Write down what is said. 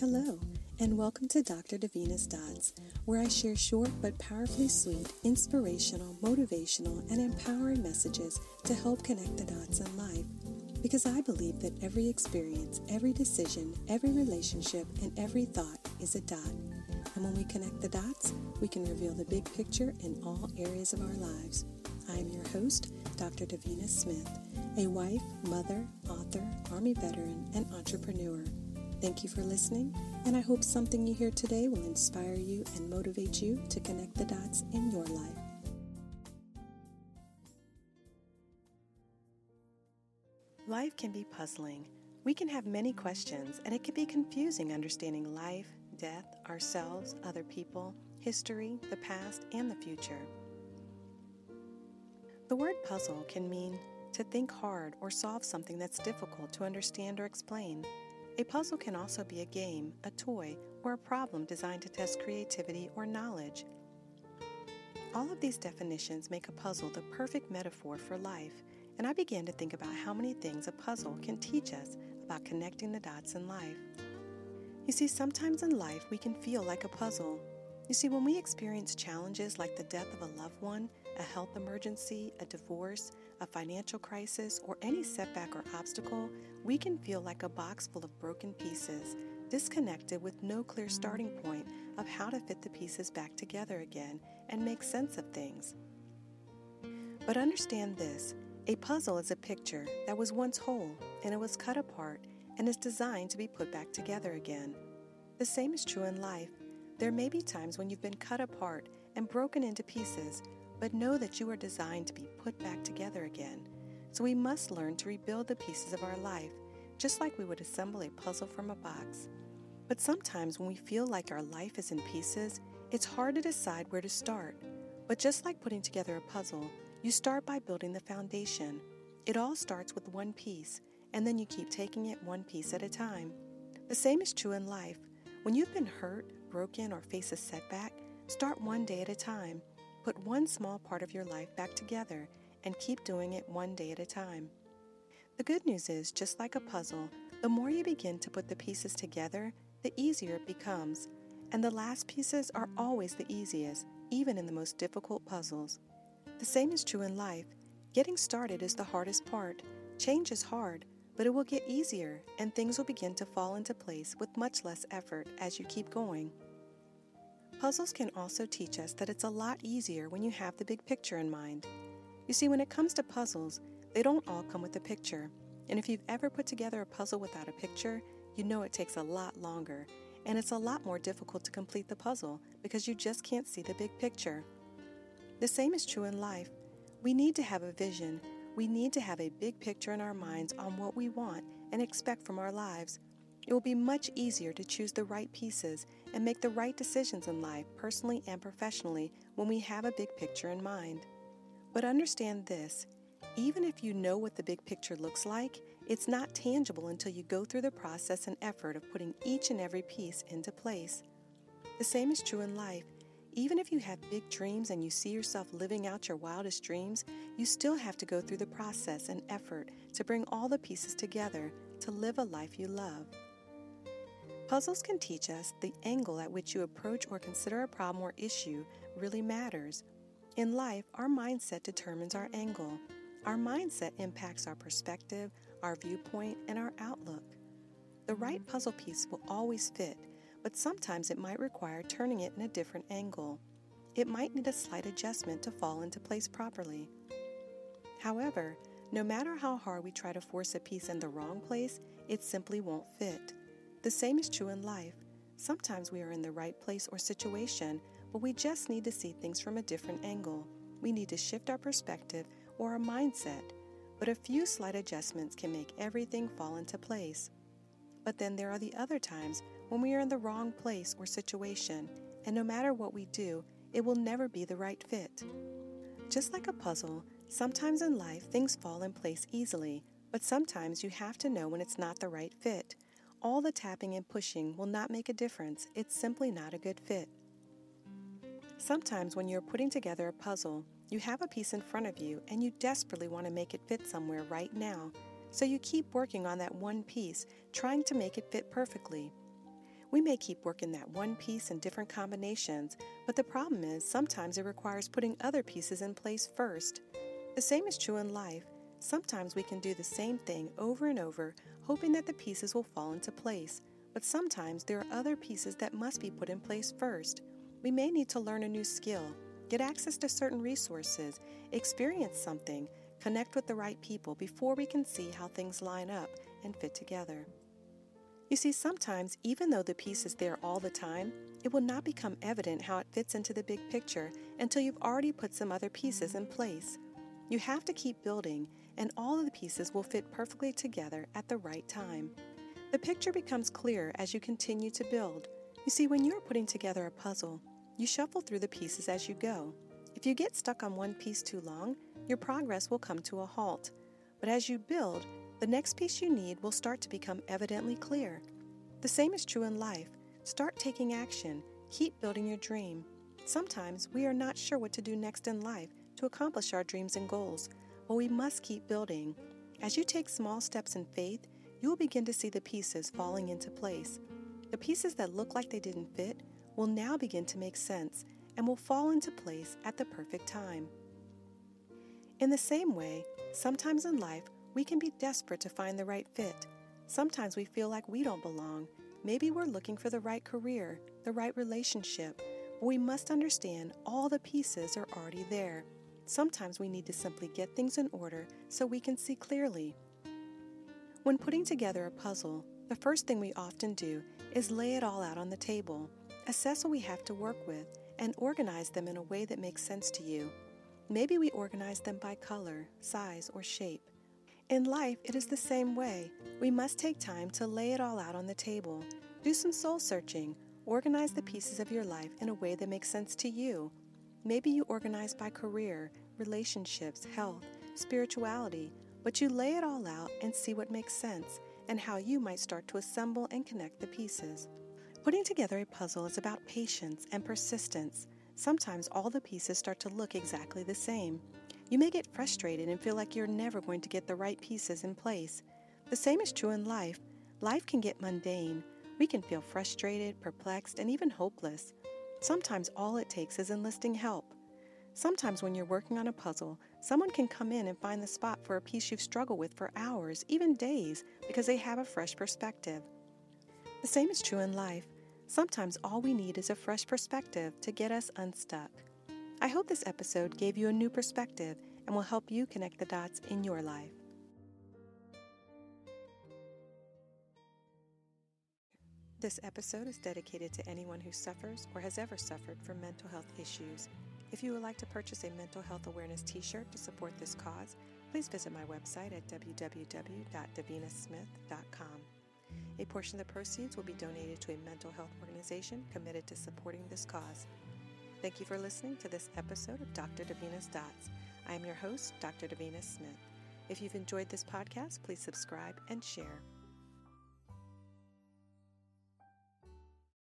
Hello, and welcome to Dr. Davina's Dots, where I share short but powerfully sweet, inspirational, motivational, and empowering messages to help connect the dots in life. Because I believe that every experience, every decision, every relationship, and every thought is a dot. And when we connect the dots, we can reveal the big picture in all areas of our lives. I am your host, Dr. Davina Smith, a wife, mother, author, Army veteran, and entrepreneur. Thank you for listening, and I hope something you hear today will inspire you and motivate you to connect the dots in your life. Life can be puzzling. We can have many questions, and it can be confusing understanding life, death, ourselves, other people, history, the past, and the future. The word puzzle can mean to think hard or solve something that's difficult to understand or explain. A puzzle can also be a game, a toy, or a problem designed to test creativity or knowledge. All of these definitions make a puzzle the perfect metaphor for life, and I began to think about how many things a puzzle can teach us about connecting the dots in life. You see, sometimes in life we can feel like a puzzle. You see, when we experience challenges like the death of a loved one, a health emergency, a divorce, a financial crisis, or any setback or obstacle, we can feel like a box full of broken pieces, disconnected with no clear starting point of how to fit the pieces back together again and make sense of things. But understand this a puzzle is a picture that was once whole and it was cut apart and is designed to be put back together again. The same is true in life. There may be times when you've been cut apart and broken into pieces but know that you are designed to be put back together again. So we must learn to rebuild the pieces of our life, just like we would assemble a puzzle from a box. But sometimes when we feel like our life is in pieces, it's hard to decide where to start. But just like putting together a puzzle, you start by building the foundation. It all starts with one piece, and then you keep taking it one piece at a time. The same is true in life. When you've been hurt, broken, or face a setback, start one day at a time. Put one small part of your life back together and keep doing it one day at a time. The good news is, just like a puzzle, the more you begin to put the pieces together, the easier it becomes. And the last pieces are always the easiest, even in the most difficult puzzles. The same is true in life. Getting started is the hardest part. Change is hard, but it will get easier, and things will begin to fall into place with much less effort as you keep going. Puzzles can also teach us that it's a lot easier when you have the big picture in mind. You see, when it comes to puzzles, they don't all come with a picture. And if you've ever put together a puzzle without a picture, you know it takes a lot longer. And it's a lot more difficult to complete the puzzle because you just can't see the big picture. The same is true in life. We need to have a vision. We need to have a big picture in our minds on what we want and expect from our lives. It will be much easier to choose the right pieces and make the right decisions in life, personally and professionally, when we have a big picture in mind. But understand this even if you know what the big picture looks like, it's not tangible until you go through the process and effort of putting each and every piece into place. The same is true in life. Even if you have big dreams and you see yourself living out your wildest dreams, you still have to go through the process and effort to bring all the pieces together to live a life you love. Puzzles can teach us the angle at which you approach or consider a problem or issue really matters. In life, our mindset determines our angle. Our mindset impacts our perspective, our viewpoint, and our outlook. The right puzzle piece will always fit, but sometimes it might require turning it in a different angle. It might need a slight adjustment to fall into place properly. However, no matter how hard we try to force a piece in the wrong place, it simply won't fit. The same is true in life. Sometimes we are in the right place or situation, but we just need to see things from a different angle. We need to shift our perspective or our mindset, but a few slight adjustments can make everything fall into place. But then there are the other times when we are in the wrong place or situation, and no matter what we do, it will never be the right fit. Just like a puzzle, sometimes in life things fall in place easily, but sometimes you have to know when it's not the right fit. All the tapping and pushing will not make a difference, it's simply not a good fit. Sometimes when you're putting together a puzzle, you have a piece in front of you and you desperately want to make it fit somewhere right now, so you keep working on that one piece, trying to make it fit perfectly. We may keep working that one piece in different combinations, but the problem is sometimes it requires putting other pieces in place first. The same is true in life. Sometimes we can do the same thing over and over, hoping that the pieces will fall into place, but sometimes there are other pieces that must be put in place first. We may need to learn a new skill, get access to certain resources, experience something, connect with the right people before we can see how things line up and fit together. You see, sometimes, even though the piece is there all the time, it will not become evident how it fits into the big picture until you've already put some other pieces in place. You have to keep building, and all of the pieces will fit perfectly together at the right time. The picture becomes clear as you continue to build. You see, when you're putting together a puzzle, you shuffle through the pieces as you go. If you get stuck on one piece too long, your progress will come to a halt. But as you build, the next piece you need will start to become evidently clear. The same is true in life. Start taking action. Keep building your dream. Sometimes we are not sure what to do next in life to accomplish our dreams and goals, but we must keep building. As you take small steps in faith, you will begin to see the pieces falling into place. The pieces that look like they didn't fit will now begin to make sense and will fall into place at the perfect time. In the same way, sometimes in life we can be desperate to find the right fit. Sometimes we feel like we don't belong. Maybe we're looking for the right career, the right relationship, but we must understand all the pieces are already there. Sometimes we need to simply get things in order so we can see clearly. When putting together a puzzle, the first thing we often do is lay it all out on the table, assess what we have to work with, and organize them in a way that makes sense to you. Maybe we organize them by color, size, or shape. In life, it is the same way. We must take time to lay it all out on the table. Do some soul searching. Organize the pieces of your life in a way that makes sense to you. Maybe you organize by career, relationships, health, spirituality, but you lay it all out and see what makes sense and how you might start to assemble and connect the pieces. Putting together a puzzle is about patience and persistence. Sometimes all the pieces start to look exactly the same. You may get frustrated and feel like you're never going to get the right pieces in place. The same is true in life. Life can get mundane. We can feel frustrated, perplexed, and even hopeless. Sometimes all it takes is enlisting help. Sometimes when you're working on a puzzle, someone can come in and find the spot for a piece you've struggled with for hours, even days, because they have a fresh perspective. The same is true in life. Sometimes all we need is a fresh perspective to get us unstuck. I hope this episode gave you a new perspective and will help you connect the dots in your life. This episode is dedicated to anyone who suffers or has ever suffered from mental health issues. If you would like to purchase a mental health awareness t shirt to support this cause, please visit my website at www.davinasmith.com. A portion of the proceeds will be donated to a mental health organization committed to supporting this cause. Thank you for listening to this episode of Dr. Davina's Dots. I am your host, Dr. Davina Smith. If you've enjoyed this podcast, please subscribe and share.